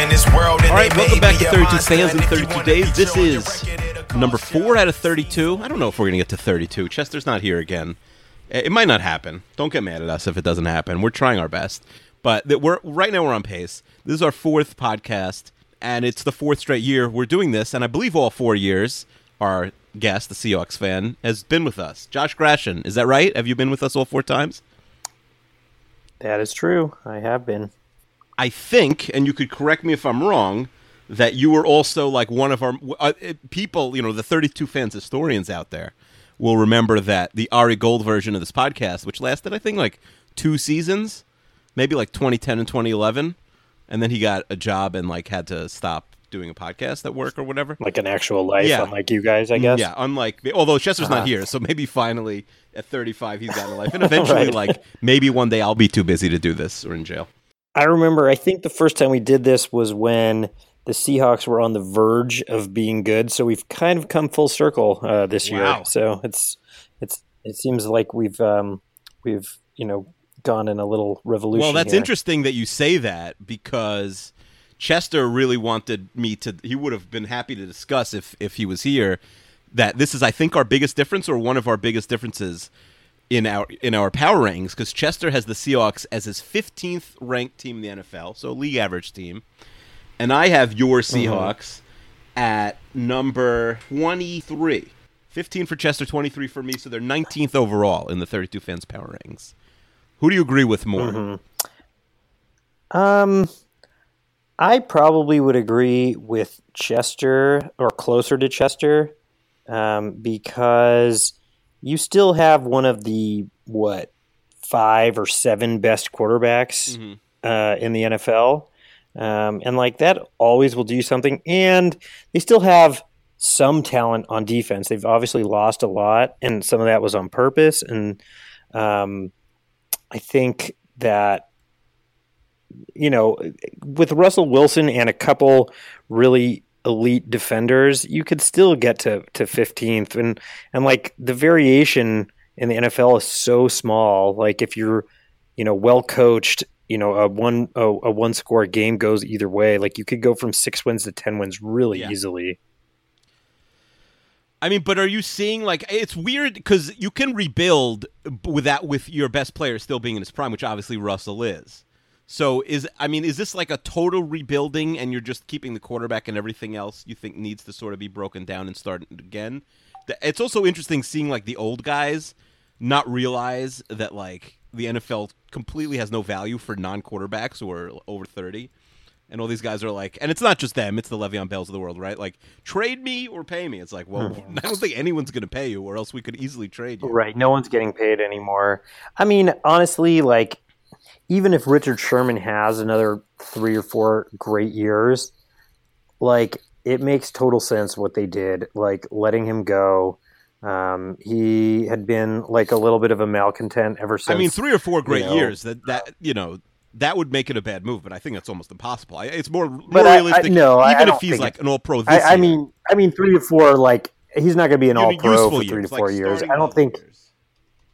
In this world All right, welcome back to 32 monster, Fans in and if you 32 Days. This is break it, it'll be number four out of 32. I don't know if we're going to get to 32. Chester's not here again. It it might not happen. Don't get mad at us if it doesn't happen. We're trying our best. But we're right now we're on pace. This is our fourth podcast, and it's the fourth straight year we're doing this. And I believe all four years, our guest, the Seahawks fan, has been with us. Josh Grashan, is that right? Have you been with us all four times? That is true. I have been. I think, and you could correct me if I'm wrong, that you were also like one of our uh, people, you know, the 32 fans historians out there will remember that the Ari Gold version of this podcast, which lasted, I think, like two seasons, maybe like 2010 and 2011, and then he got a job and like had to stop doing a podcast at work or whatever. Like an actual life, Yeah. unlike you guys, I guess. Yeah, unlike although Chester's not Uh-huh. here, so maybe finally at 35 he's got a life, and eventually, Right. like maybe one day I'll be too busy to do this or in jail. I remember, I think the first time we did this was when the Seahawks were on the verge of being good. So we've kind of come full circle uh, this Wow. year. So it's, it's, it seems like we've, um, we've, you know, gone in a little revolution. Well, that's here. interesting that you say that because Chester really wanted me to. He would have been happy to discuss if if he was here. That this is, I think, our biggest difference, or one of our biggest differences in our in our power rankings. Because Chester has the Seahawks as his 15th ranked team in the NFL, so league average team, and I have your Mm-hmm. Seahawks at number 23. 15 for Chester, 23 for me, so they're 19th overall in the 32 fans power rankings. Who do you agree with more? Mm-hmm. Um, I probably would agree with Chester or closer to Chester, um, because you still have one of the what five or seven best quarterbacks uh, in the NFL, um, and like that always will do something. And they still have some talent on defense. They've obviously lost a lot, and some of that was on purpose. And um, I think that you know, with Russell Wilson and a couple really elite defenders, you could still get to to 15th and and like the variation in the NFL is so small. Like if you're, you know, well coached, you know, a one a, a one score game goes either way. Like you could go from 6 wins to 10 wins really Yeah. easily. I mean, but are you seeing like it's weird because you can rebuild with that with your best player still being in his prime, which obviously Russell is. So is I mean, is this like a total rebuilding, and you're just keeping the quarterback and everything else you think needs to sort of be broken down and start again? It's also interesting seeing like the old guys not realize that like the NFL completely has no value for non-quarterbacks who are over thirty. And all these guys are like, and it's not just them; it's the Le'Veon Bells of the world, right? Like, trade me or pay me. It's like, well, hmm. I don't think anyone's going to pay you, or else we could easily trade you. Right. No one's getting paid anymore. I mean, honestly, like even if Richard Sherman has another three or four great years, like it makes total sense what they did, like letting him go. Um, he had been like a little bit of a malcontent ever since. I mean, three or four great know, years that that you know that would make it a bad move, but I think that's almost impossible. I, it's more, more I- I- realistic. no, I- I even don't if he's like an All Pro this I, I mean, I mean, three to four. Like he's not going to be an all pro for three years, to like four years. I don't think. years.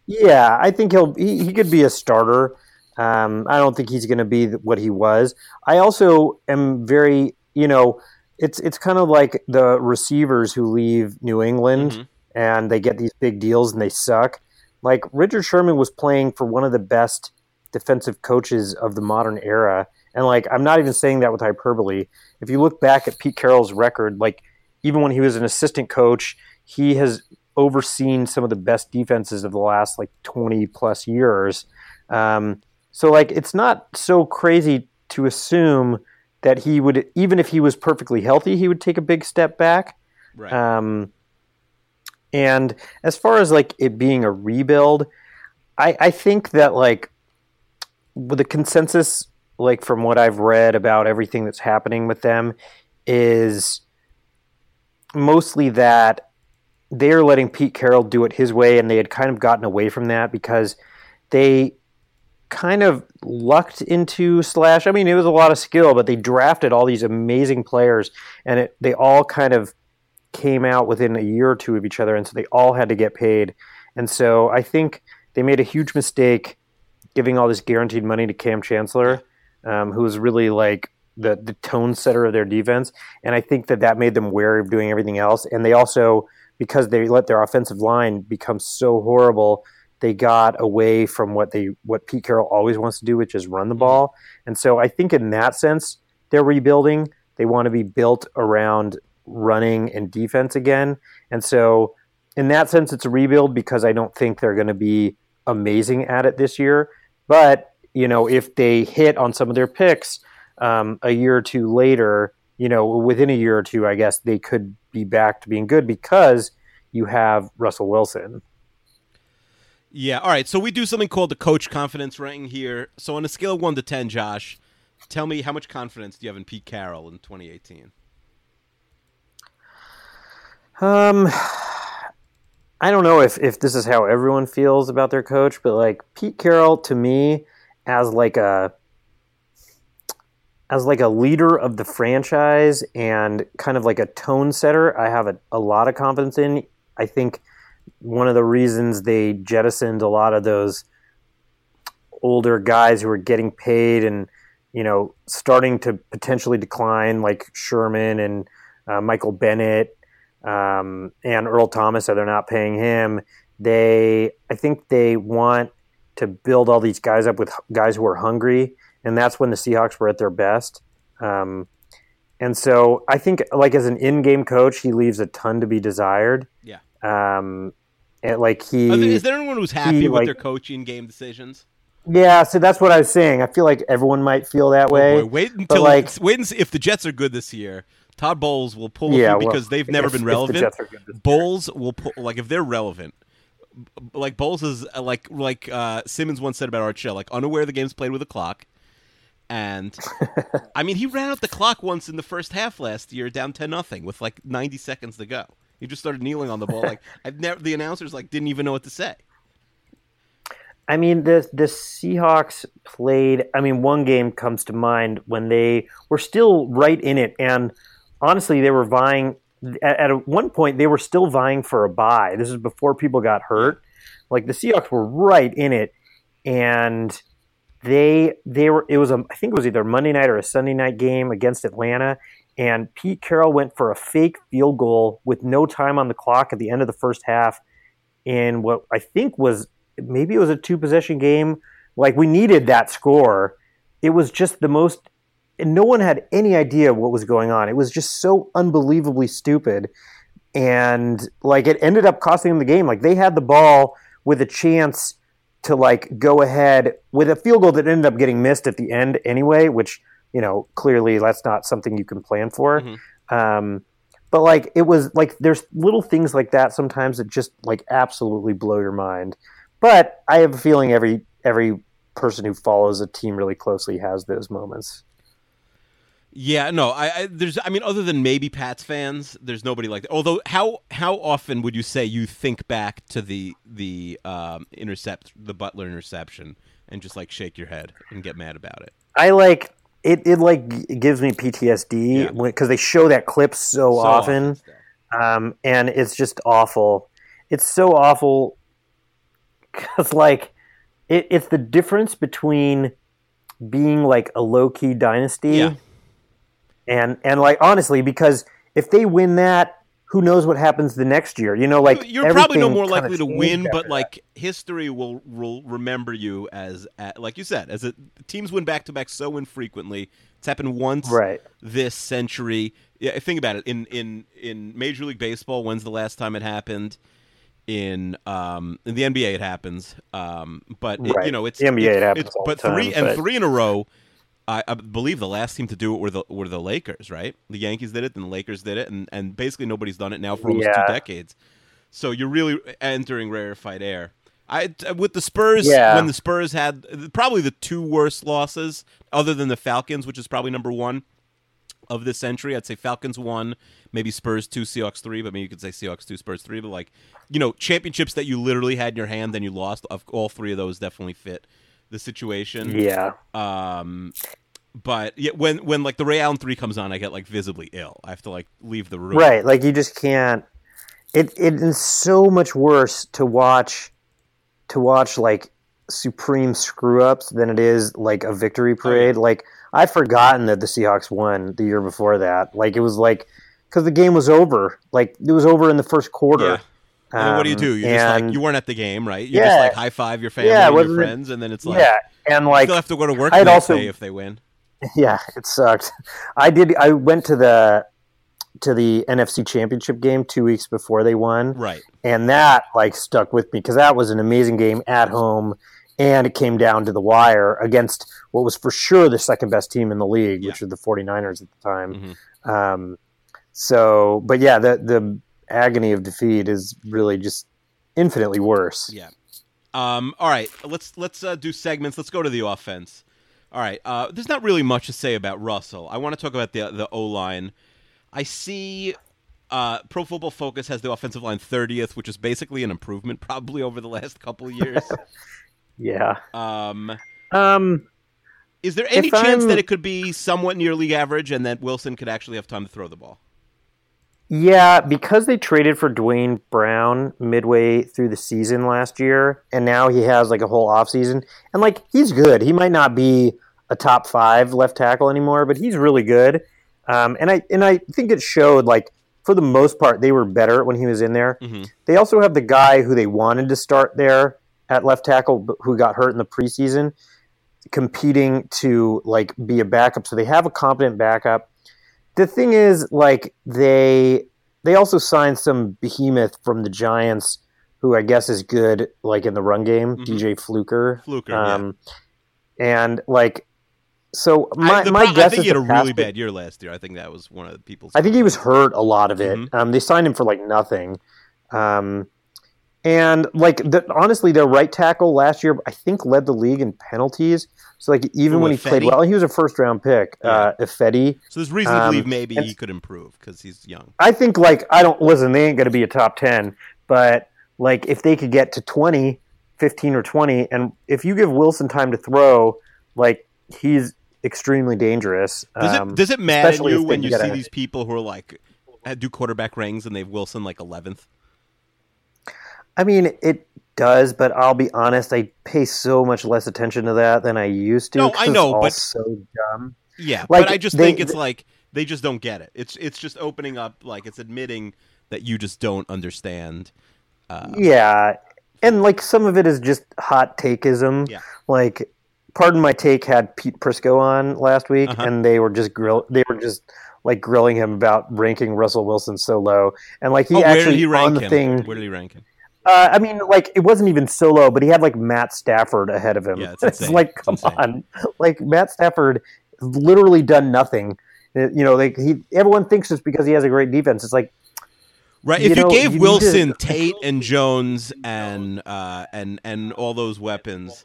Yeah, I think he'll he, he could be a starter. Um, I don't think he's going to be what he was. I also am very, you know, it's it's kind of like the receivers who leave New England Mhm. and they get these big deals and they suck. Like Richard Sherman was playing for one of the best defensive coaches of the modern era, and like I'm not even saying that with hyperbole. If you look back at Pete Carroll's record, like even when he was an assistant coach, he has overseen some of the best defenses of the last like 20 plus years. Um, so like it's not so crazy to assume that he would even if he was perfectly healthy, he would take a big step back. Right. Um, and as far as like it being a rebuild, I, I think that like with the consensus, like from what I've read about everything that's happening with them, is mostly that they're letting Pete Carroll do it his way, and they had kind of gotten away from that because they kind of lucked into slash. I mean, it was a lot of skill, but they drafted all these amazing players, and it, they all kind of came out within a year or two of each other, and so they all had to get paid. And so I think they made a huge mistake giving all this guaranteed money to Kam Chancellor, um, who was really like the the tone setter of their defense. And I think that that made them wary of doing everything else. And they also, because they let their offensive line become so horrible, they got away from what they what Pete Carroll always wants to do, which is run the ball. And so I think in that sense, they're rebuilding. They want to be built around running and defense again. And so in that sense, it's a rebuild because I don't think they're going to be amazing at it this year. But you know, if they hit on some of their picks um, a year or two later, you know, within a year or two, I guess they could be back to being good because you have Russell Wilson. Yeah. All right. So we do something called the coach confidence ranking here. So on a scale of one to ten, Josh, tell me how much confidence do you have in Pete Carroll in 2018? Um, I don't know if, if this is how everyone feels about their coach, but like Pete Carroll to me as like a as like a leader of the franchise and kind of like a tone setter, I have a, a lot of confidence in. I think one of the reasons they jettisoned a lot of those older guys who were getting paid and you know starting to potentially decline, like Sherman and uh, Michael Bennett um, and Earl Thomas, so they're not paying him. They, I think they want to build all these guys up with guys who are hungry, and that's when the Seahawks were at their best. Um, and so I think, like as an in-game coach, he leaves a ton to be desired. Yeah. Um, and like he Is there anyone who's happy he, with like- their coaching game decisions? Yeah, so that's what I was saying. I feel like everyone might feel that way. Oh wait until like- wait and see if the Jets are good this year. Todd Bowles will pull Yeah, well, because they've never if- been relevant. Jets are good this year. Bowles will pull like if they're relevant. Like Bowles is uh, like like uh, Simmons once said about Art Shell, like unaware the game's played with a clock. And I mean, he ran out the clock once in the first half last year, down ten nothing, with like ninety seconds to go. He just started kneeling on the ball, like I've never. The announcers like didn't even know what to say. I mean, the the Seahawks played. I mean, one game comes to mind when they were still right in it, and honestly, they were vying. At, at one point, they were still vying for a bye. This is before people got hurt. Like the Seahawks were right in it, and they they were. It was a. I think it was either a Monday night or a Sunday night game against Atlanta, and Pete Carroll went for a fake field goal with no time on the clock at the end of the first half, in what I think was maybe it was a two possession game. Like we needed that score. It was just the most. And no one had any idea what was going on. It was just so unbelievably stupid, and like it ended up costing them the game. Like they had the ball with a chance to like go ahead with a field goal that ended up getting missed at the end anyway, which you know clearly that's not something you can plan for. Um, but like it was like there's little things like that sometimes that just like absolutely blow your mind. But I have a feeling every every person who follows a team really closely has those moments. Yeah, no, I, I there's I mean other than maybe Pats fans, there's nobody like that. Although how how often would you say you think back to the the um, intercept the Butler interception and just like shake your head and get mad about it? I like it. It like gives me PTSD Yeah. because they show that clip so, So often, often. um, and it's just awful. It's so awful because like it, it's the difference between being like a low key dynasty Yeah. and and like honestly, because if they win that, who knows what happens the next year? You know, like you're probably no more likely to win, but that. like history will will remember you as, like you said, as a, teams win back to back so infrequently. It's happened once right, this century. Yeah, think about it. In in in Major League Baseball, when's the last time it happened? In um in the NBA, it happens. Um, but it- you know, it's The NBA, it's, it happens but the three time, and three in a row. I, I believe the last team to do it were the were the Lakers, right? The Yankees did it, then the Lakers did it, and and basically nobody's done it now for almost Yeah. two decades. So you're really entering rarefied air. I with the Spurs Yeah. when the Spurs had probably the two worst losses, other than the Falcons, which is probably number one of this century. I'd say Falcons one, maybe Spurs two, Seahawks three, but maybe you could say Seahawks two, Spurs three. But like, you know, championships that you literally had in your hand, then you lost. Of all three of those, definitely fit the situation. yeah, Um, but yeah, when when like the Ray Allen three comes on, I get like visibly ill. I have to like leave the room. right. Like you just can't. It it is so much worse to watch, to watch like supreme screw ups than it is like a victory parade. Like I'd forgotten that the Seahawks won the year before that. Like it was like because the game was over. Like it was over in the first quarter. Yeah. And then what do you Um, do? You just like you weren't at the game, right? You Yeah. just like high five your family Yeah, and your friends, and then it's like yeah, and like you like still have to go to work I'd the next also- day if they win. Yeah, it sucked. I did. I went to the to the NFC Championship game two weeks before they won, Right. and that like stuck with me because that was an amazing game at home, and it came down to the wire against what was for sure the second best team in the league, which were the 49ers at the time. Mhm. Um, so, but yeah, the the agony of defeat is really just infinitely worse. Yeah. Um, all right, let's let's uh, do segments. Let's go to the offense. All right, uh, there's not really much to say about Russell. I want to talk about the the O line. I see. Uh, Pro Football Focus has the offensive line 30th, which is basically an improvement, probably over the last couple of years. Yeah. um, Um. is there any chance I'm- that it could be somewhat near league average, and that Wilson could actually have time to throw the ball? Yeah, because they traded for Duane Brown midway through the season last year, and now he has like a whole offseason. And like he's good. He might not be a top five left tackle anymore, but he's really good. Um, and I and I think it showed like for the most part they were better when he was in there. Mhm. They also have the guy who they wanted to start there at left tackle, but who got hurt in the preseason, competing to like be a backup. So they have a competent backup the thing is like they they also signed some behemoth from the giants who i guess is good like in the run game Mhm. dj fluker Fluker, yeah. um and like so my, I, my pro- guess I think is he had a really bad year last year. I think that was one of the people's. I think he was hurt a lot of it. Mhm. Um, they signed him for like nothing. Um, and like the, honestly, their right tackle last year, I think, led the league in penalties. So like even Who, when he played well, he was a first round pick. Uh, Ifedi. So there's reason to um, believe maybe he could improve because he's young. I think like I don't listen. They ain't going to be a top ten, but like if they could get to 20, 15 or twenty, and if you give Wilson time to throw, like he's extremely dangerous. Does Um, it does it madden you when you see these people who are like do quarterback rings and they've Wilson like eleventh? I mean, it does, but I'll be honest. I pay so much less attention to that than I used to. No, I know, but- so dumb. Yeah, Like, but I just they- think it's they- like they just don't get it. It's it's just opening up like it's admitting that you just don't understand. Uh, Yeah, and like some of it is just hot takeism. Yeah. Like, pardon my take had Pete Prisco on last week, Uh-huh. and they were just grill. They were just like grilling him about ranking Russell Wilson so low, and like he oh, where actually did he on the him? thing. Where did he rank him? Uh, I mean, like it wasn't even solo, but he had like Matt Stafford ahead of him. Yeah, it's it's like, come insane. on, like Matt Stafford literally done nothing. Uh, You know, like he everyone thinks it's because he has a great defense. It's like Right. You If you, gave you Wilson, to- Tate, and Jones, and uh, and and all those weapons,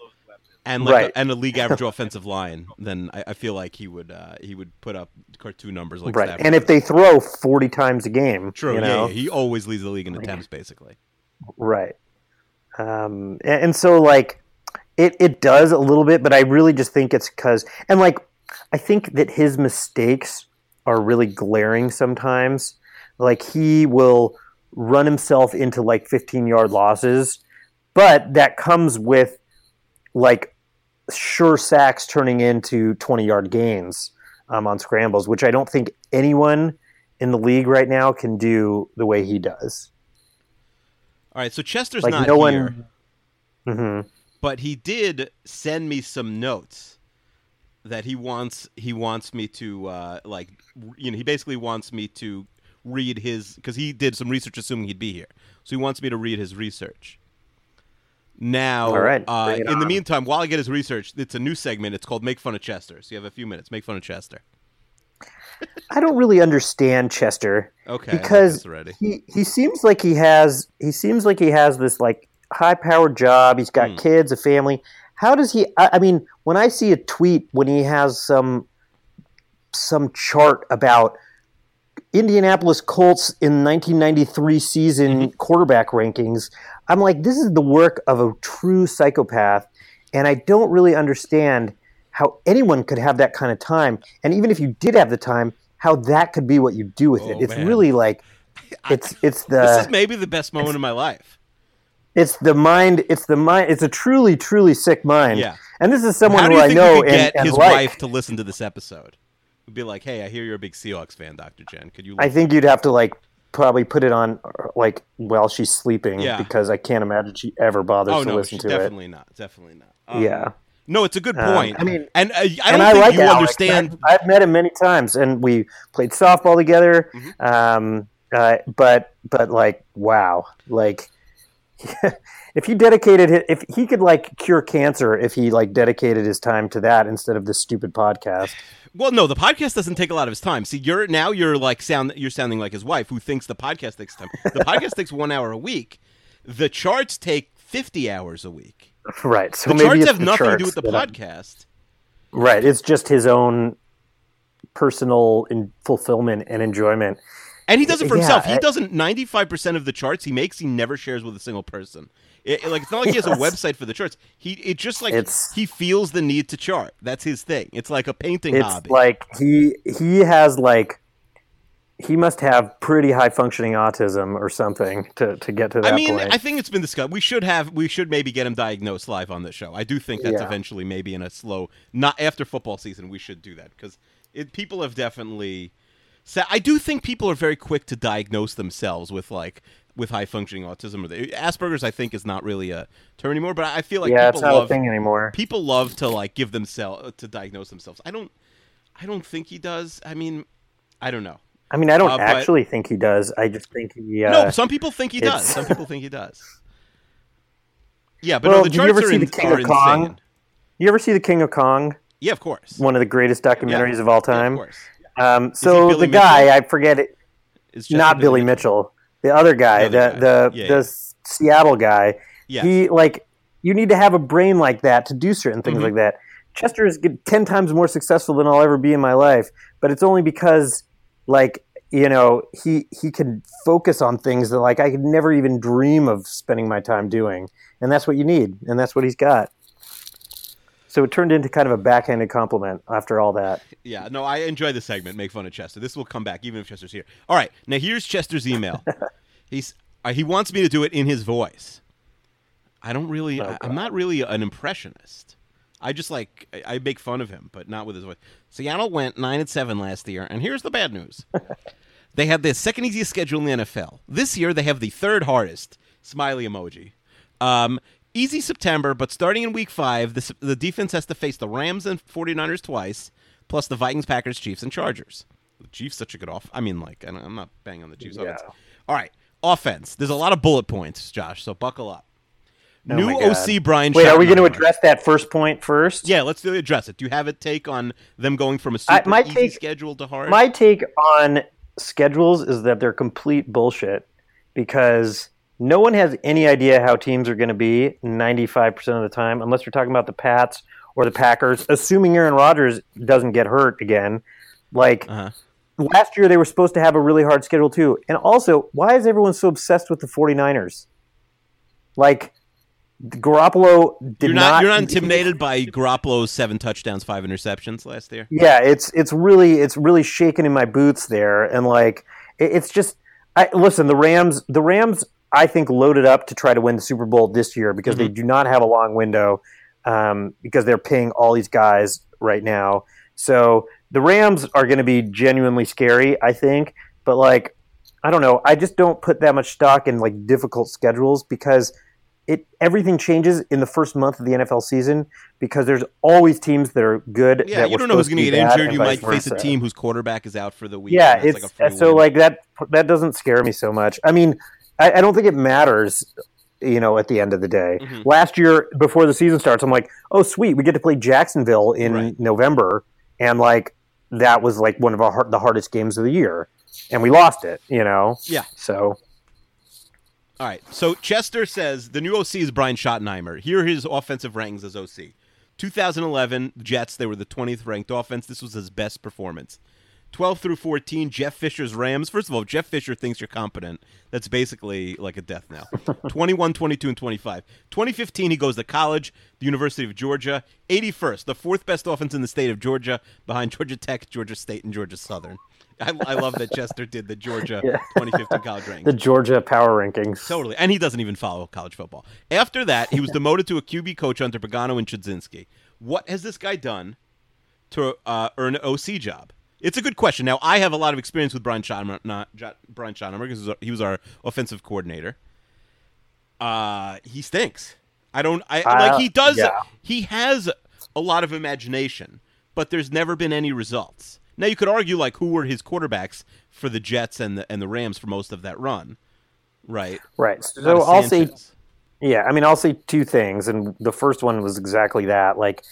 and like Right. a, and a league average offensive line, then I, I feel like he would uh, he would put up cartoon numbers like right, Stafford and if they throw forty times a game, true, you yeah, know, yeah, he always leads the league in attempts, basically. Right. Um, and, and so like it, it does a little bit, but I really just think it's because and like I think that his mistakes are really glaring sometimes. Like he will run himself into like 15 yard losses, but that comes with like sure sacks turning into 20 yard gains. um, on scrambles, which I don't think anyone in the league right now can do the way he does. All right, so Chester's Like not no here, one. hmm but he did send me some notes that he wants he wants me to uh, like you know he basically wants me to read his because he did some research assuming he'd be here, so he wants me to read his research. Now, All right, uh, in the meantime, while I get his research, it's a new segment. It's called "Make Fun of Chester." So you have a few minutes. Make fun of Chester. I don't really understand Chester. Okay, because he he seems like he has he seems like he has this like high powered job. He's got Hmm. kids, a family. How does he? I, I mean, when I see a tweet when he has some some chart about Indianapolis Colts in 1993 season Mm-hmm. quarterback rankings, I'm like, this is the work of a true psychopath, and I don't really understand how anyone could have that kind of time. And even if you did have the time, how that could be what you do with Oh, it. It's man. really like it's it's the this is maybe the best moment of my life. it's the mind it's the mind it's a truly truly sick mind. Yeah. And this is someone who I know and, get and his like. wife to listen to this episode? Would be like, "Hey, I hear you're a big Seahawks fan, Doctor Jen. Could you?" I think you'd have to like probably put it on like while she's sleeping Yeah. because I can't imagine she ever bothers Oh to no, listen to it. definitely not. Definitely not. Um, Yeah. No, it's a good Um, point. I mean- and uh, I don't and I think like you Alex. understand. I've, I've met him many times, and we played softball together. Mm-hmm. Um, uh, but but like wow, like if he dedicated if he could like cure cancer, if he like dedicated his time to that instead of this stupid podcast. Well, no, the podcast doesn't take a lot of his time. See, you're now you're like sound you're sounding like his wife, who thinks the podcast takes time. The podcast takes one hour a week. The charts take fifty hours a week. Right. So The charts have the nothing to do with the podcast. Right. It's just his own personal in fulfillment and enjoyment. And he does it for Yeah, himself. He I- doesn't. Ninety five percent of the charts he makes, he never shares with a single person. It, like it's not like he has a website for the charts. He it just like It's- he feels the need to chart. That's his thing. It's like a painting It's hobby. like he he has like he must have pretty high functioning autism or something to, to get to that I mean, point. I think it's been discussed. We should have, we should maybe get him diagnosed live on the show. I do think that's Yeah. eventually maybe in a slow, not after football season. We should do that because people have definitely. So I do think people are very quick to diagnose themselves with like with high functioning autism or the, Asperger's. I think is not really a term anymore, but I feel like yeah, it's people not love a thing anymore. people love to like give themselves to diagnose themselves. I don't, I don't think he does. I mean, I don't know. I mean, I don't Uh, but- actually think he does. I just think he. Uh, no, some people think he does. Some people think he does. Yeah, but Well, no, the did you ever see in, The King of Kong? insane. you ever see the King of Kong? Yeah, of course. One of the greatest documentaries of all Yeah, time. of course. Um, so the guy, Mitchell? I forget it. It's Not Billy Mitchell. The other guy, The other the guy. the Yeah, the yeah. Seattle guy. Yes. He like you need to have a brain like that to do certain things Mhm. like that. Chester is ten times more successful than I'll ever be in my life, but it's only because like you know he he can focus on things that like I could never even dream of spending my time doing, and that's what you need, and that's what he's got. So it turned into kind of a backhanded compliment after all that. Yeah, no, I enjoy the segment. Make fun of Chester. This will come back even if Chester's here. All right, now here's Chester's email. He's uh, he wants me to do it in his voice. I don't really. I, I'm not really an impressionist. I just like I, I make fun of him, but not with his voice. Seattle went nine and seven last year, and here's the bad news: they had the second easiest schedule in the NFL. This year, they have the third hardest. Smiley emoji. Um, easy September, but starting in week five, the, the defense has to face the Rams and 49ers twice, plus the Vikings, Packers, Chiefs, and Chargers. The Chiefs such a good off. I mean, like, I'm not banging on the Chiefs. offense. All right, offense. There's a lot of bullet points, Josh. So buckle up. Oh New. OC Brian. Wait, are we going to address that first point first? Yeah, let's do address it. Do you have a take on them going from a super my easy take- schedule to hard? My take on schedules is that they're complete bullshit because no one has any idea how teams are going to be 95% of the time, unless you're talking about the Pats or the Packers, assuming Aaron Rodgers doesn't get hurt again. Like Uh-huh. last year, they were supposed to have a really hard schedule too. And also, why is everyone so obsessed with the 49ers? Like, Garoppolo did You're not, you're not intimidated by Garoppolo's seven touchdowns, five interceptions last year. yeah it's it's really it's really shaking in my boots there and like it, it's just I, listen the rams the rams i think loaded up to try to win the super bowl this year because they do not have a long window um, because they're paying all these guys right now So the Rams are going to be genuinely scary, I think. But like, I don't know. I just don't put that much stock in like difficult schedules because it everything changes in the first month of the NFL season because there's always teams that are good. Yeah, you don't know who's going to get injured. You might face a team whose quarterback is out for the week. Yeah, it's like a so win. like that. That doesn't scare me so much. I mean, I, I don't think it matters. You know, at the end of the day, Mhm. last year before the season starts, I'm like, oh sweet, we get to play Jacksonville in Right. November, and like that was like one of our, the hardest games of the year, and we lost it. You know, Yeah. So All right. So Chester says the new OC is Brian Schottenheimer. Here are his offensive rankings as OC. 2011 Jets, they were the 20th ranked offense. This was his best performance. 12 through 14, Jeff Fisher's Rams. First of all, Jeff Fisher thinks you're competent. That's basically like a death knell. 21, 22, and 25. 2015, he goes to college, the University of Georgia. 81st, the fourth best offense in the state of Georgia, behind Georgia Tech, Georgia State, and Georgia Southern. I, I love that Chester did the Georgia 2015 college rankings. the Georgia power rankings. Totally. And he doesn't even follow college football. After that, he was demoted to a QB coach under Pagano and Chudzinski. What has this guy done to uh, earn an OC job? It's a good question. Now, I have a lot of experience with Brian Schottenheimer, not Jo- Brian Schottenheimer, because he was our offensive coordinator. Uh, he stinks. I don't. I Uh, like. He does. yeah. He has a lot of imagination, but there's never been any results. Now, you could argue like who were his quarterbacks for the Jets and the and the Rams for most of that run, right? Right. So I'll say Yeah, I mean, I'll say two things, and the first one was exactly that. Like,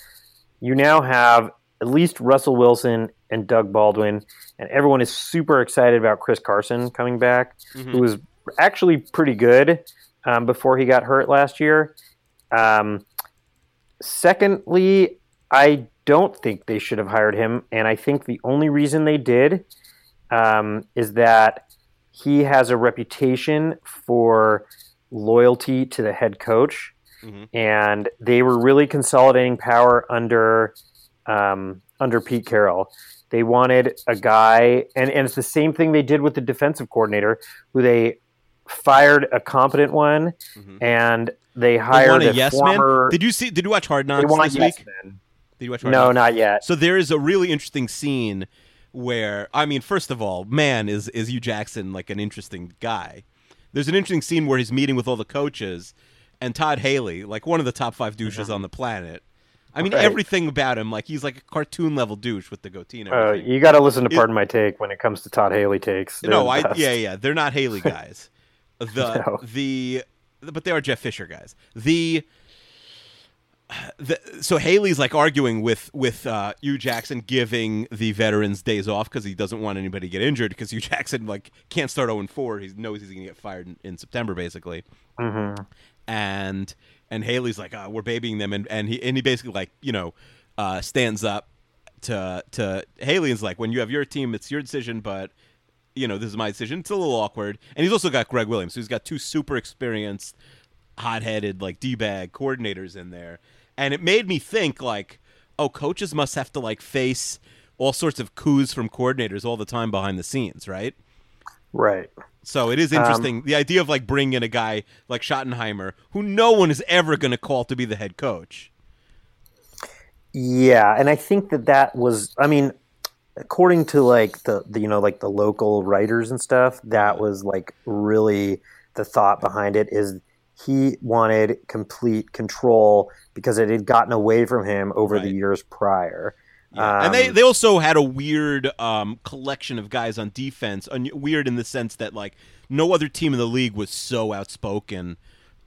you now have at least Russell Wilson and Doug Baldwin, and everyone is super excited about Chris Carson coming back, who was actually pretty good um, before he got hurt last year. Um, secondly, I don't think they should have hired him, and I think the only reason they did um, is that he has a reputation for loyalty to the head coach, Mhm. and they were really consolidating power under um, under Pete Carroll. They wanted a guy, and, and it's the same thing they did with the defensive coordinator, who they fired a competent one, Mhm. and they They hired want a a yes former. man. Did you see? Did you watch Hard they Knocks want this yes week? men. Did you watch Hard No, Knocks? not yet. So there is a really interesting scene where I mean, first of all, man, is is Hue Jackson like an interesting guy? There's an interesting scene where he's meeting with all the coaches, and Todd Haley, like one of the top five douches on the planet. I mean, Right. everything about him, like he's like a cartoon level douche with the goatee and Uh, you got to listen to It- Pardon My Take when it comes to Todd Haley takes. They're no, I best. yeah yeah, they're not Haley guys. The No. the but they are Jeff Fisher guys. The the, so Haley's like arguing with with uh, Hue Jackson giving the veterans days off because he doesn't want anybody to get injured because Hue Jackson like can't start 0 4. He knows he's going to get fired in, in September basically. Mm-hmm. And and Haley's like, oh, we're babying them, and and he and he basically like you know uh, stands up to to Haley and's like, when you have your team, it's your decision, but you know this is my decision. It's a little awkward, and he's also got Gregg Williams, so he's got two super experienced, hot-headed like d-bag coordinators in there, and it made me think like, oh, coaches must have to like face all sorts of coups from coordinators all the time behind the scenes, right? Right. So it is Um, interesting the idea of like bringing in a guy like Schottenheimer, who no one is ever going to call to be the head coach. Yeah, and I think that that was. I mean, according to like the, the you know like the local writers and stuff, that was like really the thought behind it is he wanted complete control because it had gotten away from him over the years prior. Yeah. and they, Um, they also had a weird um, collection of guys on defense. un- Weird in the sense that like no other team in the league was so outspoken.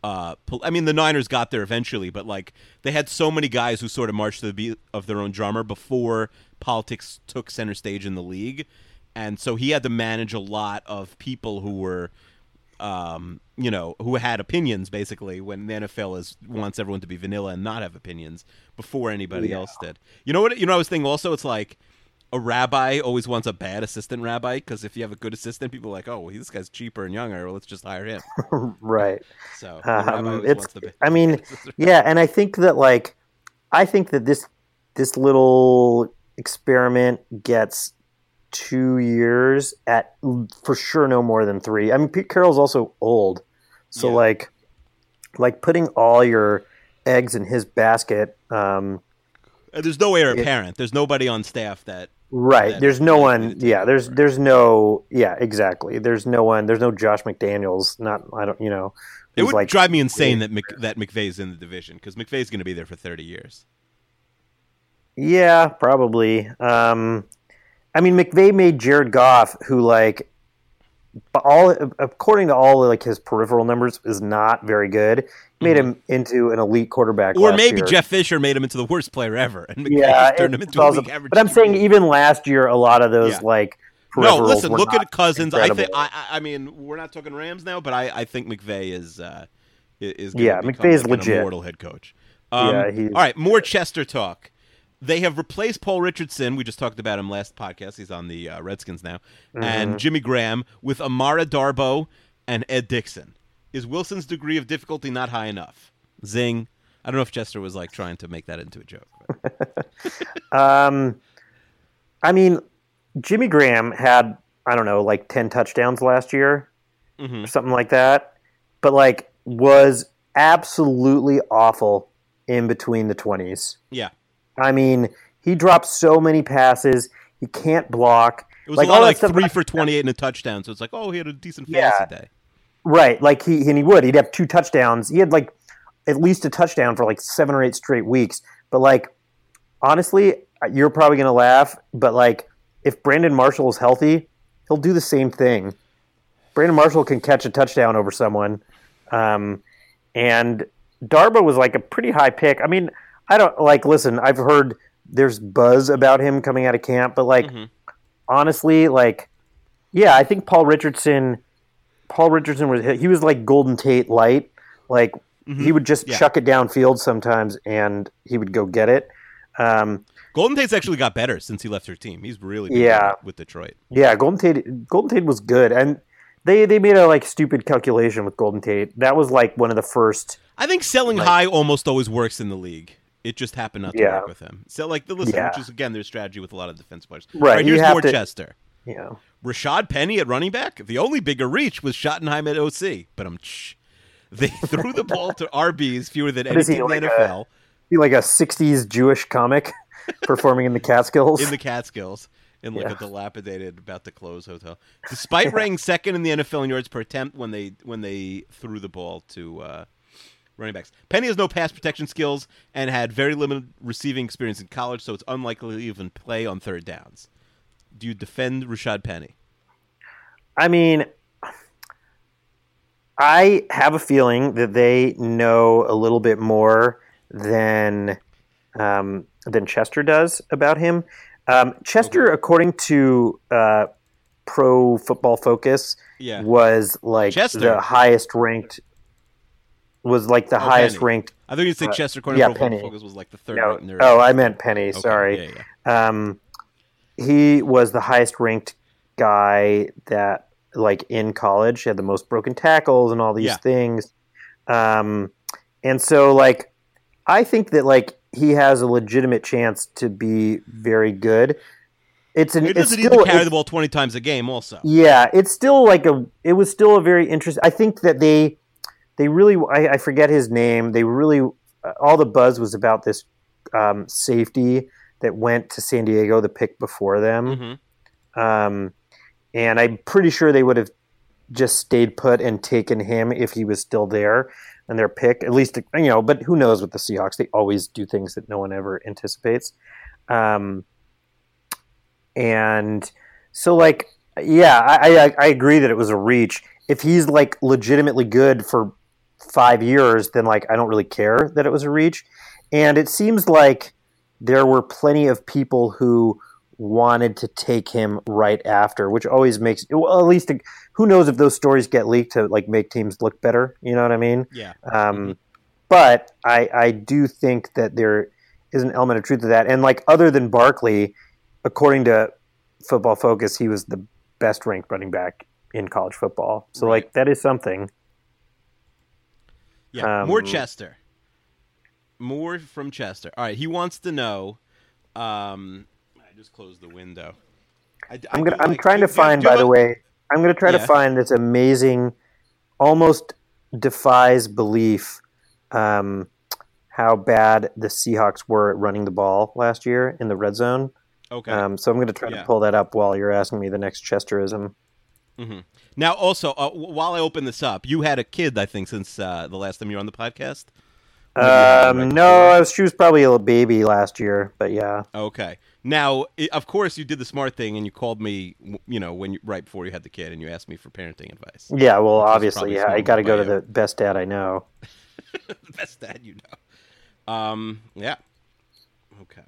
Uh, pol- I mean, the Niners got there eventually, but like they had so many guys who sort of marched to the beat of their own drummer before politics took center stage in the league, and so he had to manage a lot of people who were um, you know, who had opinions basically when the NFL is wants everyone to be vanilla and not have opinions before anybody else did. You know what? You know, I was thinking also, it's like a rabbi always wants a bad assistant rabbi because if you have a good assistant, people are like, oh, well, this guy's cheaper and younger. Well, let's just hire him. right. So Um, it's. wants the ba- I mean, yeah, and I think that like, I think that this this little experiment gets two years at for sure, no more than three. I mean, Pete Carroll's also old, so Yeah. like, like putting all your eggs in his basket. Um, There's no heir apparent. There's nobody on staff that. Right. that There's no one. Yeah. There's over. there's no. Yeah. Exactly. There's no one. There's no Josh McDaniels. Not. I don't. You know. It would like- drive me insane that Mc, that McVay's in the division because McVay's going to be there for 30 years. Yeah. Probably. Um, I mean, McVay made Jared Goff, who like, all according to all like his peripheral numbers, is not very good. Made him into an elite quarterback. Mm-hmm. Or maybe year. Jeff Fisher made him into the worst player ever, and McVay Yeah, turned him into a league average. but I'm saying even last year, a lot of those Yeah. like no. Listen, look at Cousins. I think. I, I mean, we're not talking Rams now, but I, I think McVay is uh, is Yeah, become McVay's like legit. an immortal head coach. Um, Yeah, he's- all right. More Chester talk. They have replaced Paul Richardson. We just talked about him last podcast. He's on the uh, Redskins now, Mm-hmm. and Jimmy Graham with Amara Darboh and Ed Dickson. Is Wilson's degree of difficulty not high enough? Zing. I don't know if Chester was like trying to make that into a joke. Um, I mean, Jimmy Graham had I don't know like ten touchdowns last year, Mhm. or something like that, but like was absolutely awful in between the twenties. Yeah. I mean, he dropped so many passes. He can't block. It was like a lot all of like stuff- three for 28 and a touchdown. So it's like, oh, he had a decent Yeah. fantasy day. Right, like he and he would. He'd have two touchdowns. He had like at least a touchdown for like seven or eight straight weeks. But like honestly, you're probably gonna laugh, but like if Brandon Marshall is healthy, he'll do the same thing. Brandon Marshall can catch a touchdown over someone, um, and Darboh was like a pretty high pick. I mean, I don't like. Listen, I've heard there's buzz about him coming out of camp, but like honestly, like yeah, I think Paul Richardson. Paul Richardson was he was like Golden Tate light. Like he would just Mm-hmm. Yeah. chuck it downfield sometimes, and he would go get it. Um, Golden Tate's actually got better since he left her team. He's really Yeah. with Detroit. yeah, Golden Tate. Golden Tate was good, and they they made a like stupid calculation with Golden Tate. That was like one of the first. I think selling high almost always works in the league. It just happened not to Yeah. work with him. So, like, the listen, Yeah. which is again their strategy with a lot of defense players. Right, right here's more to- Chester. You know, Rashaad Penny at running back. The only bigger reach was Schottenheim at OC, but I'm. They threw the ball to RBs fewer than any in the a- NFL be like a '60s Jewish comic performing in the Catskills. in the Catskills in like Yeah. a dilapidated, about to close hotel. Despite ranking second in the NFL in yards per attempt when they when they threw the ball to uh, running backs. Penny has no pass protection skills and had very limited receiving experience in college, so it's unlikely to even play on third downs. Do you defend Rashaad Penny? I mean, I have a feeling that they know a little bit more than um, than Chester does about him. Um, Chester, according to uh, Pro Football Focus, Yeah. was like Chester? the highest ranked. Was like the Oh, highest Penny. ranked. I think you'd say Uh, Chester Corner yeah, Penny. Focus was like the third No, ranked nerd. oh, I meant Penny. Okay, Sorry. Yeah, yeah. Um, he was the highest ranked guy that like in college had the most broken tackles and all these Yeah. things. Um, and so like I think that like he has a legitimate chance to be very good. It's an He doesn't need still carry the ball 20 times a game, also. yeah, it's still like a. It was still a very interesting. I think that they, they really. I, I forget his name. They really. uh, All the buzz was about this um, safety that went to San Diego, the pick before them, hmm um, and I'm pretty sure they would have just stayed put and taken him if he was still there and their pick. At least you know, but who knows with the Seahawks? They always do things that no one ever anticipates. Um, and so like yeah I, I i agree that it was a reach if he's like legitimately good for five years then like i don't really care that it was a reach and it seems like there were plenty of people who wanted to take him right after which always makes well, at least who knows if those stories get leaked to like make teams look better you know what i mean Yeah. um, but I, I do think that there is an element of truth to that. And like other than Barkley, according to Football Focus, he was the best ranked running back in college football. So Right. like that is something. Yeah, more Um, Chester. More from Chester. All right, he wants to know. Um, I just closed the window. I, I'm gonna I'm like- trying to do you have- find by the way I'm gonna try Yeah. to find this amazing almost defies belief um, how bad the Seahawks were at running the ball last year in the red zone. Okay. Um, so I'm going to try Yeah. to pull that up while you're asking me the next Chesterism. Now, also, uh, while I open this up, you had a kid, I think, since uh, the last time you were on the podcast. Maybe you had one Um, no. I was, she was probably a little baby last year, but yeah. Okay. Now, i of course, you did the smart thing, and you called me, you know, when you, right before you had the kid, and you asked me for parenting advice. Yeah, well, obviously, yeah, I got to go to the best dad I know. the best dad you know. Um, yeah. Okay.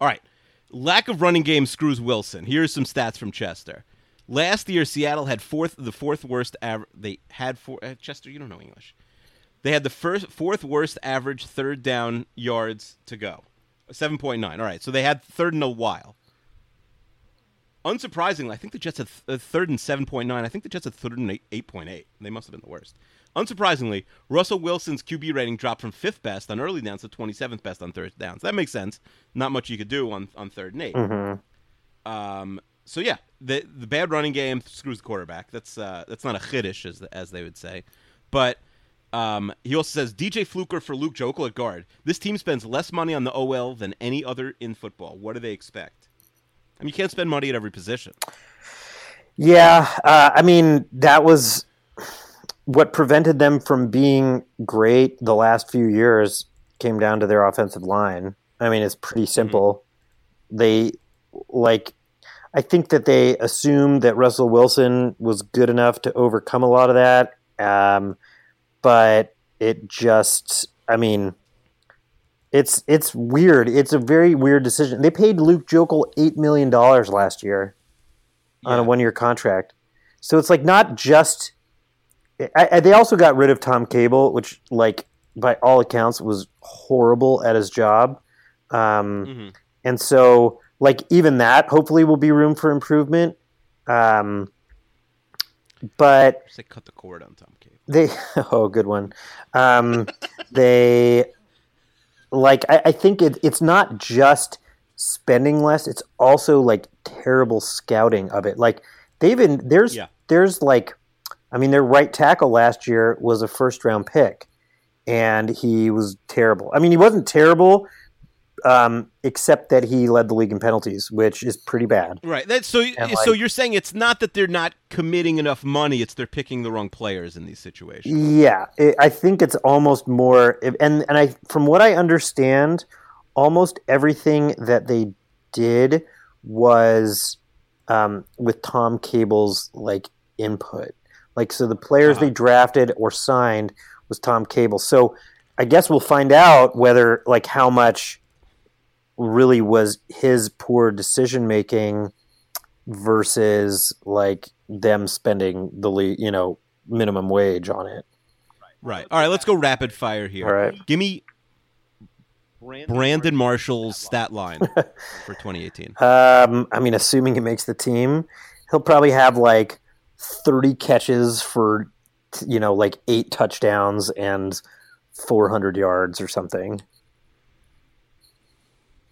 All right. Lack of running game screws Wilson. Here's some stats from Chester. Last year, Seattle had fourth, the fourth worst average. They had four. Uh, Chester, you don't know English. They had the first, fourth worst average third down yards to go, seven point nine. All right, so they had third in a while. Unsurprisingly, I think the Jets had th- uh, third and seven point nine. I think the Jets had third and eight point eight. They must have been the worst. Unsurprisingly, Russell Wilson's QB rating dropped from fifth best on early downs to twenty seventh best on third downs. That makes sense. Not much you could do on on third and 8 Um. So yeah, the the bad running game screws the quarterback. That's uh that's not a chiddush as as they would say, but. Um, he also says DJ Fluker for Luke Joeckel at guard. This team spends less money on the OL than any other in football. What do they expect? I mean, you can't spend money at every position. Yeah, uh, I mean that was what prevented them from being great the last few years. Came down to their offensive line. I mean, it's pretty simple. They like. I think that they assumed that Russell Wilson was good enough to overcome a lot of that, um, but it just. I mean, it's it's weird. It's a very weird decision. They paid Luke Joeckel eight million dollars last year on a one year contract. So it's like not just. I, I, they also got rid of Tom Cable, which, like, by all accounts, was horrible at his job. Um, Mhm. And so, like, even that hopefully will be room for improvement. Um, but like cut the cord on Tom Cable. they oh good one um, they like i, I think it, it's not just spending less it's also like terrible scouting of it like they've been there's Yeah. there's like i mean their right tackle last year was a first round pick and he was terrible i mean he wasn't terrible um, except that he led the league in penalties which is pretty bad Right. That's so. And, so like- you're saying it's not that they're not committing enough money; it's they're picking the wrong players in these situations. Yeah, it, I think it's almost more, and and I from what I understand, almost everything that they did was um, with Tom Cable's like input. Like so, the players Uh-huh. they drafted or signed was Tom Cable. So I guess we'll find out whether like how much really was his poor decision making versus like them spending the le- you know minimum wage on it. Right. All right. Let's go rapid fire here. All right. Give me Brandon Marshall's stat line for 2018. Um, I mean, assuming he makes the team, he'll probably have like 30 catches for, you know, like eight touchdowns and 400 yards or something.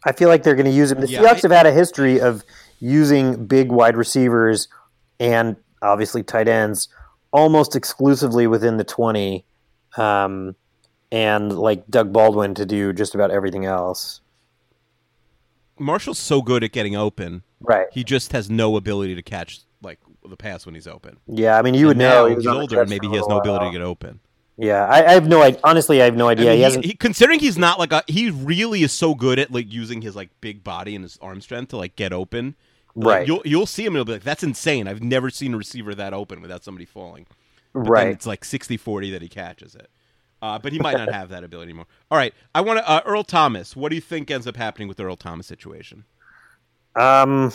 I feel like they're going to use him. The Yeah, Seahawks have had a history of using big wide receivers and obviously tight ends almost exclusively within the 20. Um, and like Doug Baldwin to do just about everything else. Marshall's so good at getting open. Right. He just has no ability to catch like the pass when he's open. Yeah, I mean, you would And know. now he he's older, and maybe he has no ability to get open. Yeah, I, I have no idea. Honestly, I have no I idea. mean, he hasn't. he, considering he's not like a, he really is so good at like using his like big body and his arm strength to like get open. Like, Right. you'll you'll see him and he'll be like, "That's insane! I've never seen a receiver that open without somebody falling." But right. it's like 60-40 that he catches it. Uh, but he might not have that ability anymore. All right, I want to uh, Earl Thomas. What do you think ends up happening with the Earl Thomas situation? Um,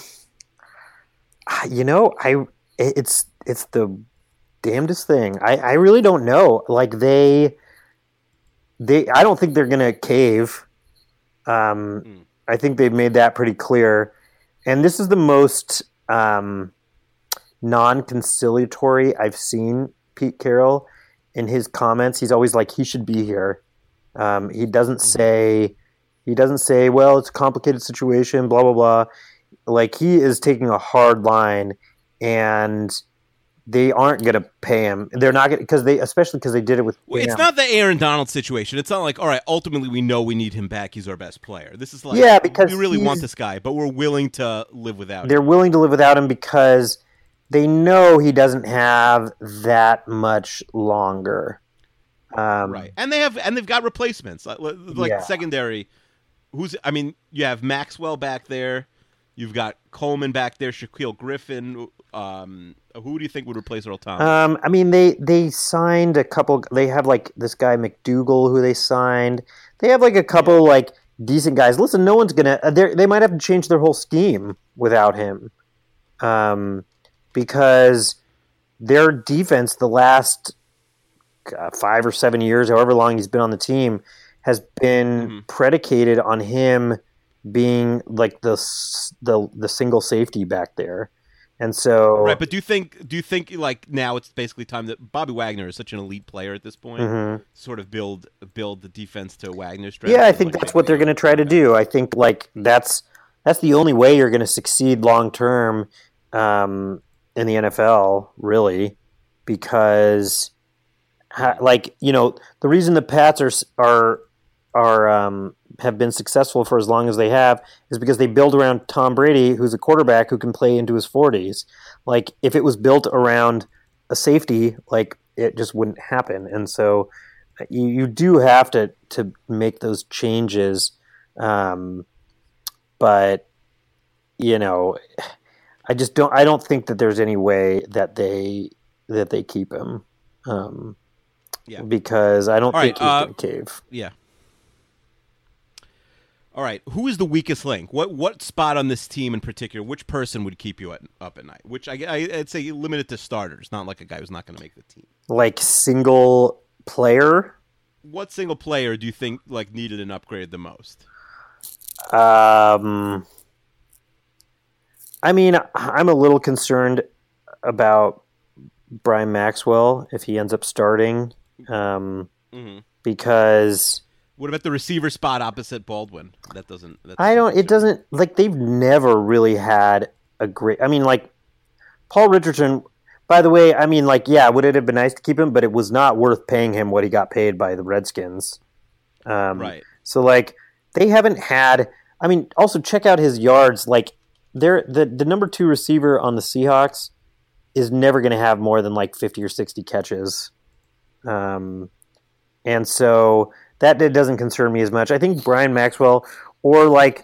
you know, I it's it's the damnedest thing. I I really don't know. Like they they I don't think they're gonna cave. Um, Mm. I think they've made that pretty clear. And this is the most um, non-conciliatory I've seen Pete Carroll in his comments. He's always like he should be here. Um, he doesn't say he doesn't say well it's a complicated situation blah blah blah like he is taking a hard line and they aren't going to pay him. They're not going because they, especially because they did it with. Well, it's not the Aaron Donald situation. It's not like, all right, ultimately we know we need him back. He's our best player. This is like, Yeah, because we really want this guy, but we're willing to live without him. They're willing to live without him because they know he doesn't have that much longer. Um, Right, and they have, and they've got replacements like, like Yeah. secondary. Who's? I mean, you have Maxwell back there. You've got Coleman back there. Shaquill Griffin. Um, who do you think would replace Earl Thomas? Um, I mean, they they signed a couple. They have like this guy McDougald who they signed. They have like a couple like decent guys. Listen, no one's gonna. uh, They they might have to change their whole scheme without him, um, because their defense the last uh, five or seven years, however long he's been on the team, has been Mhm. predicated on him being like the the the single safety back there. And so, right, but do you think? Do you think like now it's basically time that Bobby Wagner is such an elite player at this point? Mhm. Sort of build build the defense to Wagner's strength. Yeah, I think like, that's what they're going to try to do. I think like that's that's the only way you're going to succeed long term um, in the NFL, really, because like you know the reason the Pats are are are um, have been successful for as long as they have is because they build around Tom Brady, who's a quarterback who can play into his forties. Like if it was built around a safety, like it just wouldn't happen. And so you, you do have to to make those changes um, but you know i just don't i don't think that there's any way that they that they keep him um, Yeah. because i don't All think right, uh, he's going to cave Yeah. All right. Who is the weakest link? What what spot on this team in particular? Which person would keep you at, up at night? Which I, I would say limited to starters, not like a guy who's not going to make the team. like single player What single player do you think like needed an upgrade the most? Um, I mean, I'm a little concerned about Byron Maxwell if he ends up starting, um, Mhm. because What about the receiver spot opposite Baldwin? That doesn't. That I don't. It doesn't like they've never really had a great. I mean, like Paul Richardson. By the way, I mean, like, yeah, would it have been nice to keep him? But it was not worth paying him what he got paid by the Redskins. Um, Right. So like they haven't had. I mean, also check out his yards. Like they're the the number two receiver on the Seahawks is never going to have more than like fifty or sixty catches, um, and so that, that doesn't concern me as much. I think Byron Maxwell or like.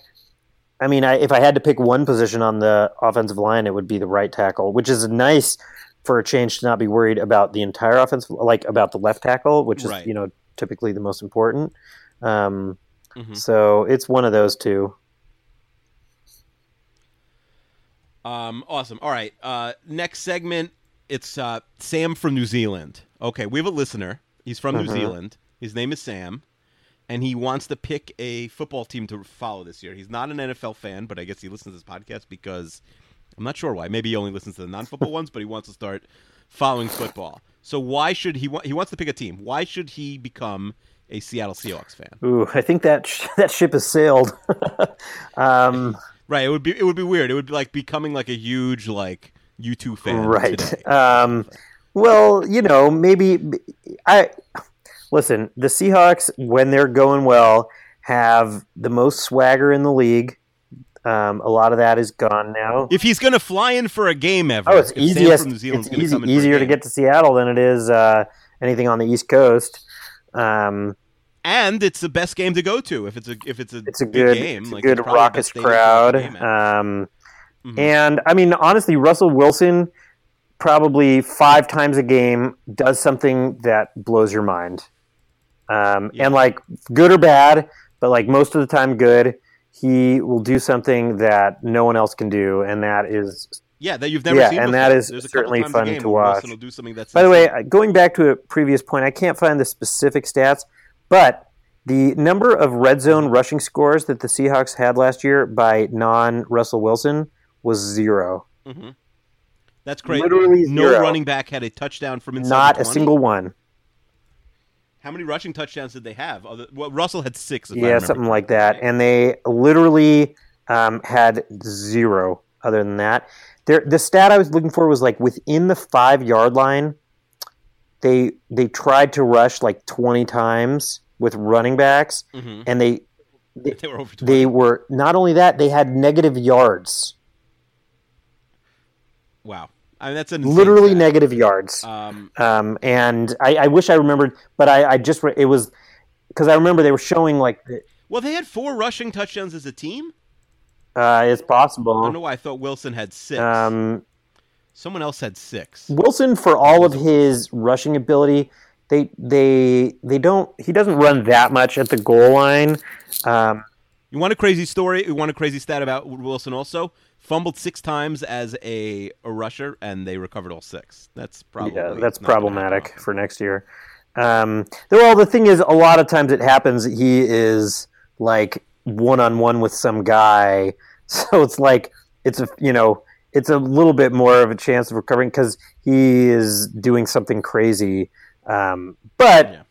I mean, I, if I had to pick one position on the offensive line, it would be the right tackle, which is nice for a change to not be worried about the entire offensive, like about the left tackle, which is Right. you know typically the most important. Um, Mhm. So it's one of those two. Um, awesome. All right. Uh, next segment. It's uh, Sam from New Zealand. Okay, we have a listener. He's from New Mhm. Zealand. His name is Sam, and he wants to pick a football team to follow this year. He's not an NFL fan, but I guess he listens to this podcast because I'm not sure why. Maybe he only listens to the non-football ones, but he wants to start following football. So why should he? wa- He wants to pick a team. Why should he become a Seattle Seahawks fan? Ooh, I think that sh- that ship has sailed. um, Right. It would be. It would be weird. It would be like becoming like a huge like U two fan. right. Um, well, you know, maybe I listen. The Seahawks, when they're going well, have the most swagger in the league. Um, a lot of that is gone now. If he's going to fly in for a game ever, Oh, it's easiest. from New Zealand's It's easy, come in for a easier to get to Seattle than it is uh, anything on the East Coast. Um, and it's the best game to go to if it's a if it's a it's a big good, game. it's a like, good it's probably the raucous best stadium to watch crowd. a game at. Um, Mhm. And I mean, honestly, Russell Wilson probably five times a game does something that blows your mind. Um, Yeah. And like good or bad, but like most of the time good. He will do something that no one else can do, and that is. yeah, that you've never yeah, seen. and before. that is There's certainly fun to watch. Wilson will do something that's By the way, going back to a previous point, I can't find the specific stats, but the number of red zone rushing scores that the Seahawks had last year by non Russell Wilson was zero. that's great. literally no zero. running back had a touchdown from inside Not a single one. How many rushing touchdowns did they have? Other, well, Russell had six. Yeah, something like that. And they literally um, had zero other than that. There, the stat I was looking for was like within the five yard line. They they tried to rush like twenty times with running backs, Mhm. and they They were over they were not only that they had negative yards, wow. I mean, that's literally stat. negative yards. Um, Um, and I, I wish I remembered, but I, I just re- it was because I remember they were showing like the- well, they had four rushing touchdowns as a team. uh, it's possible. I don't know why I thought Wilson had six. Um, Someone else had six. Wilson, for all of his rushing ability, they they they don't. He doesn't run that much at the goal line. Um, You want a crazy story? You want a crazy stat about Wilson also? Fumbled six times as a, a rusher, and they recovered all six. That's probably yeah, that's problematic for next year. Um, well, the thing is, a lot of times it happens. He is like one on one with some guy, so it's like it's a you know it's a little bit more of a chance of recovering because he is doing something crazy. Um, but Yeah.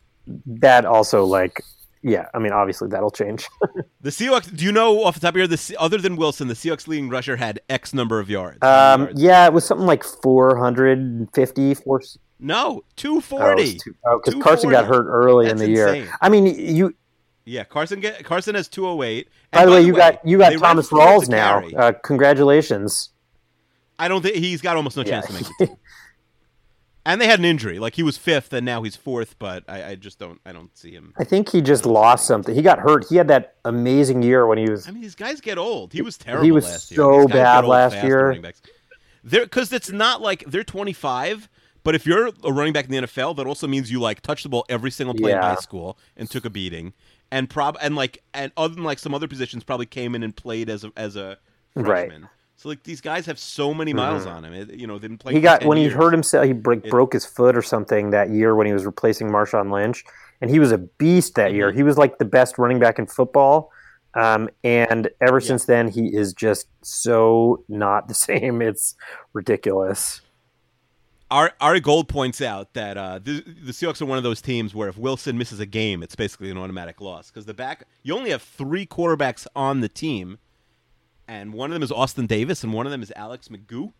that also like yeah, I mean obviously that'll change. The Seahawks. Do you know off the top of your head, the, other than Wilson, the Seahawks leading rusher had X number of yards? Um, yards? yeah, it was something like 450, four, No, two Oh, forty. because Carson got hurt early in That's the year. I mean, you. Yeah, Carson get Carson has two oh eight. By the way, you got you got Thomas Rawls now. Uh, congratulations. I don't think he's got almost no Yeah. chance to make team. And they had an injury. Like he was fifth, and now he's fourth. But I, I just don't. I don't see him. I think he just lost something. He got hurt. He had that amazing year when he was. I mean, these guys get old. He was terrible. He was so bad last year. because it's not like they're 25. But if you're a running back in the NFL, that also means you like touched the ball every single play in high school and took a beating, and prob and like and other than like some other positions, probably came in and played as a as a Right. So like these guys have so many miles on him. It, you know, they've playing. He got 10 when he years. hurt himself. He break, It- broke his foot or something that year when he was replacing Marshawn Lynch, and he was a beast that Mm-hmm. year. He was like the best running back in football. Um, and ever since then, he is just so not the same. It's ridiculous. Ari, Ari Gold points out that uh, the, the Seahawks are one of those teams where if Wilson misses a game, it's basically an automatic loss because the back you only have three quarterbacks on the team, and one of them is Austin Davis, and one of them is Alex McGoo,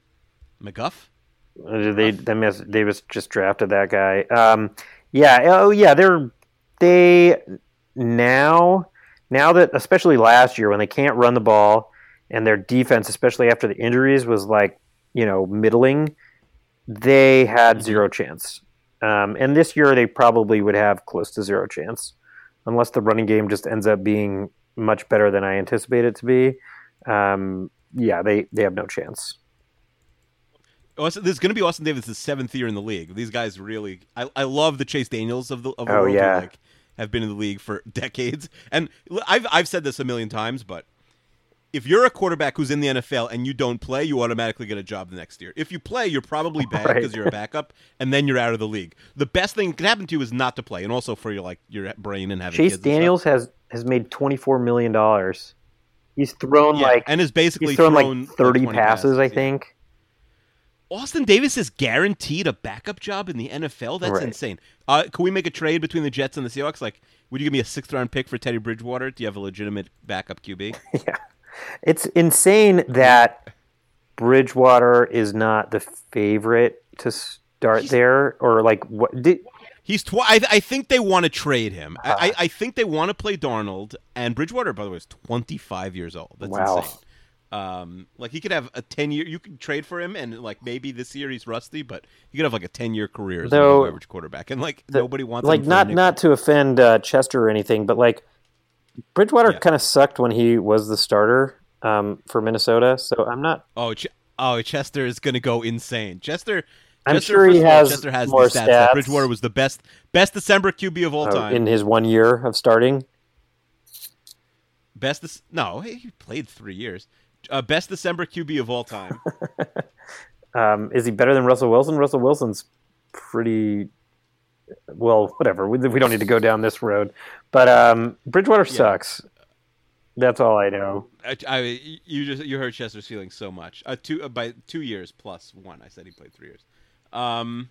McGough. Uh, They they, was just drafted that guy. Um, yeah. Oh yeah. They're they now now that especially last year when they can't run the ball and their defense, especially after the injuries, was like you know middling. They had zero chance. Um, and this year they probably would have close to zero chance, unless the running game just ends up being much better than I anticipate it to be. Um, yeah, they, they have no chance. Austin, there's going to be Austin Davis' the seventh year in the league. These guys really, I, I love the Chase Daniels of the of the Oh, world. who, yeah. like, have been in the league for decades, and I've I've said this a million times, but if you're a quarterback who's in the NFL and you don't play, you automatically get a job the next year. If you play, you're probably bad Right. because you're a backup, and then you're out of the league. The best thing that can happen to you is not to play, and also for your like your brain and having Chase kids and stuff. Daniels has has made twenty four million dollars. He's thrown Yeah, like and is basically he's thrown, thrown, like thirty 20 passes, I yeah. think. Austin Davis is guaranteed a backup job in the NFL. That's Right. insane. Uh, can we make a trade between the Jets and the Seahawks? Like, would you give me a sixth round pick for Teddy Bridgewater? Do you have a legitimate backup QB? yeah, it's insane that Bridgewater is not the favorite to start there, or like what? Did, He's tw- I, I think they want to trade him. Uh-huh. I, I, I think they want to play Darnold and Bridgewater. By the way, is 25 years old. That's Wow. insane. Um, like he could have a 10 year. You could trade for him, and like maybe this year he's rusty, but he could have like a 10 year career as Though- an average quarterback, and like the- nobody wants like not not to offend uh, Chester or anything, but like Bridgewater Yeah. kind of sucked when he was the starter um, for Minnesota. So I'm not. Oh, Ch- oh, Chester is going to go insane. Chester. I'm Chester, sure he has Chester has more stats. stats. Bridgewater was the best best December QB of all uh, time. in his one year of starting. best. Dec- no, he played three years. Uh, best December QB of all time. Um, is he better than Russell Wilson? Russell Wilson's pretty well, whatever. We, we don't need to go down this road, but um, Bridgewater sucks. That's all I know. I, I, you just you hurt Chester's feelings so much. Uh, two uh, by two years plus one. I said he played three years. Um.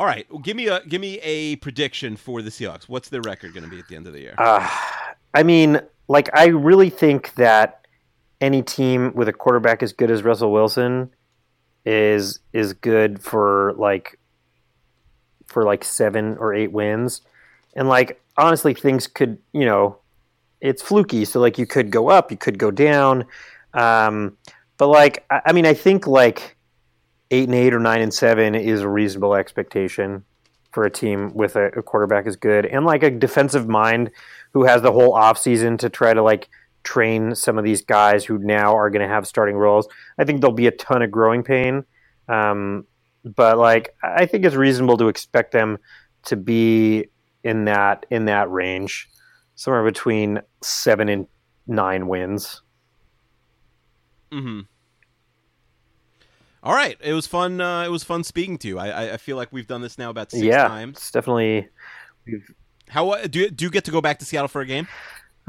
All right, well, give me a give me a prediction for the Seahawks. What's their record going to be at the end of the year? Uh, I mean, like, I really think that any team with a quarterback as good as Russell Wilson is is good for like for like seven or eight wins. And like honestly, things could you know, it's fluky. So like you could go up, you could go down. Um, but like I, I mean, I think like eight and eight or nine and seven is a reasonable expectation for a team with a, a quarterback as good and like a defensive mind who has the whole offseason to try to like train some of these guys who now are going to have starting roles. I think there'll be a ton of growing pain. Um, but like I think it's reasonable to expect them to be in that in that range, somewhere between seven and nine wins. Mm-hmm. All right, it was fun. Uh, it was fun speaking to you. I, I- feel like we've done this now about six yeah, times. it's definitely. We've, How uh, do you, do you get to go back to Seattle for a game?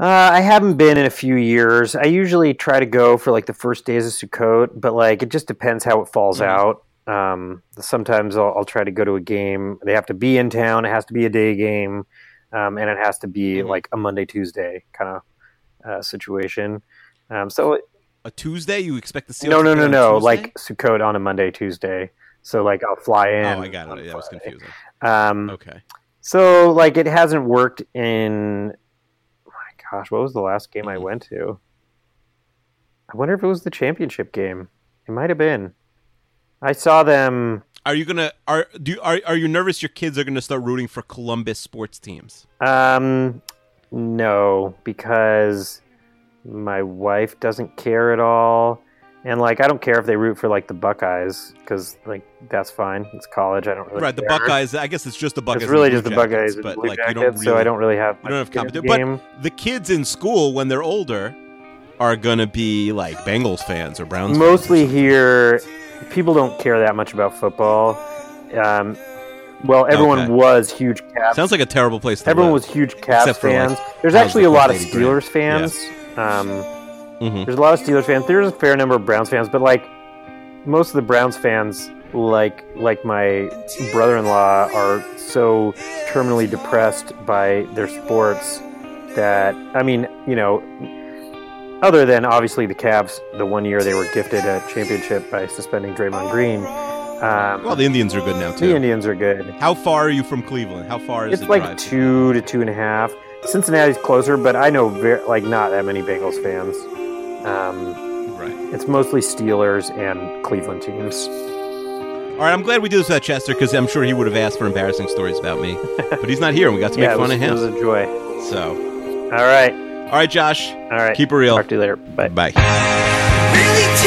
uh, I haven't been in a few years. I usually try to go for like the first days of Sukkot, but like it just depends how it falls Mhm. out. Um, sometimes I'll, I'll try to go to a game. They have to be in town. It has to be a day game, um, and it has to be Mhm. like a Monday Tuesday kind of uh, situation. Um, so A Tuesday? You expect to see? no, no, no, no. Like Sukkot on a Monday, Tuesday. So like I'll fly in. oh, I got it. That was confusing. Um, Okay. so like it hasn't worked in. oh My gosh, what was the last game I Mhm. went to? I wonder if it was the championship game. It might have been. I saw them. Are you gonna are do you, are are you nervous your kids are gonna start rooting for Columbus sports teams? Um, no, because my wife doesn't care at all, and like I don't care if they root for like the Buckeyes because like that's fine. It's college. I don't really Right, the care. Buckeyes. I guess it's just the Buckeyes. It's really just the Buckeyes but like you Jackets, don't really, so I don't really have. you don't have competition. But the kids in school when they're older are gonna be like Bengals fans or Browns. fans or mostly something. here, people don't care that much about football. Um, well, everyone Okay. was huge Cavs. Sounds like a terrible place to everyone live. was huge Cavs Except for, like, fans. There's actually a lot of? Steelers fans. Um, Mhm. There's a lot of Steelers fans. There's a fair number of Browns fans, but like most of the Browns fans, like like my brother-in-law, are so terminally depressed by their sports that I mean, you know, other than obviously the Cavs, the one year they were gifted a championship by suspending Draymond Green. Um, Well, the Indians are good now too. the Indians are good. How far are you from Cleveland? How far is it It's the like drive? two to two and a half. Cincinnati's closer, but I know very, like not that many Bengals fans. Um, Right. it's mostly Steelers and Cleveland teams. All right, I'm glad we did this with Chester because I'm sure he would have asked for embarrassing stories about me, but he's not here, and we got to make yeah, it fun was, of it was him. a joy. So, All right, all right, Josh, all right. keep it real. Talk to you later. Bye. Bye.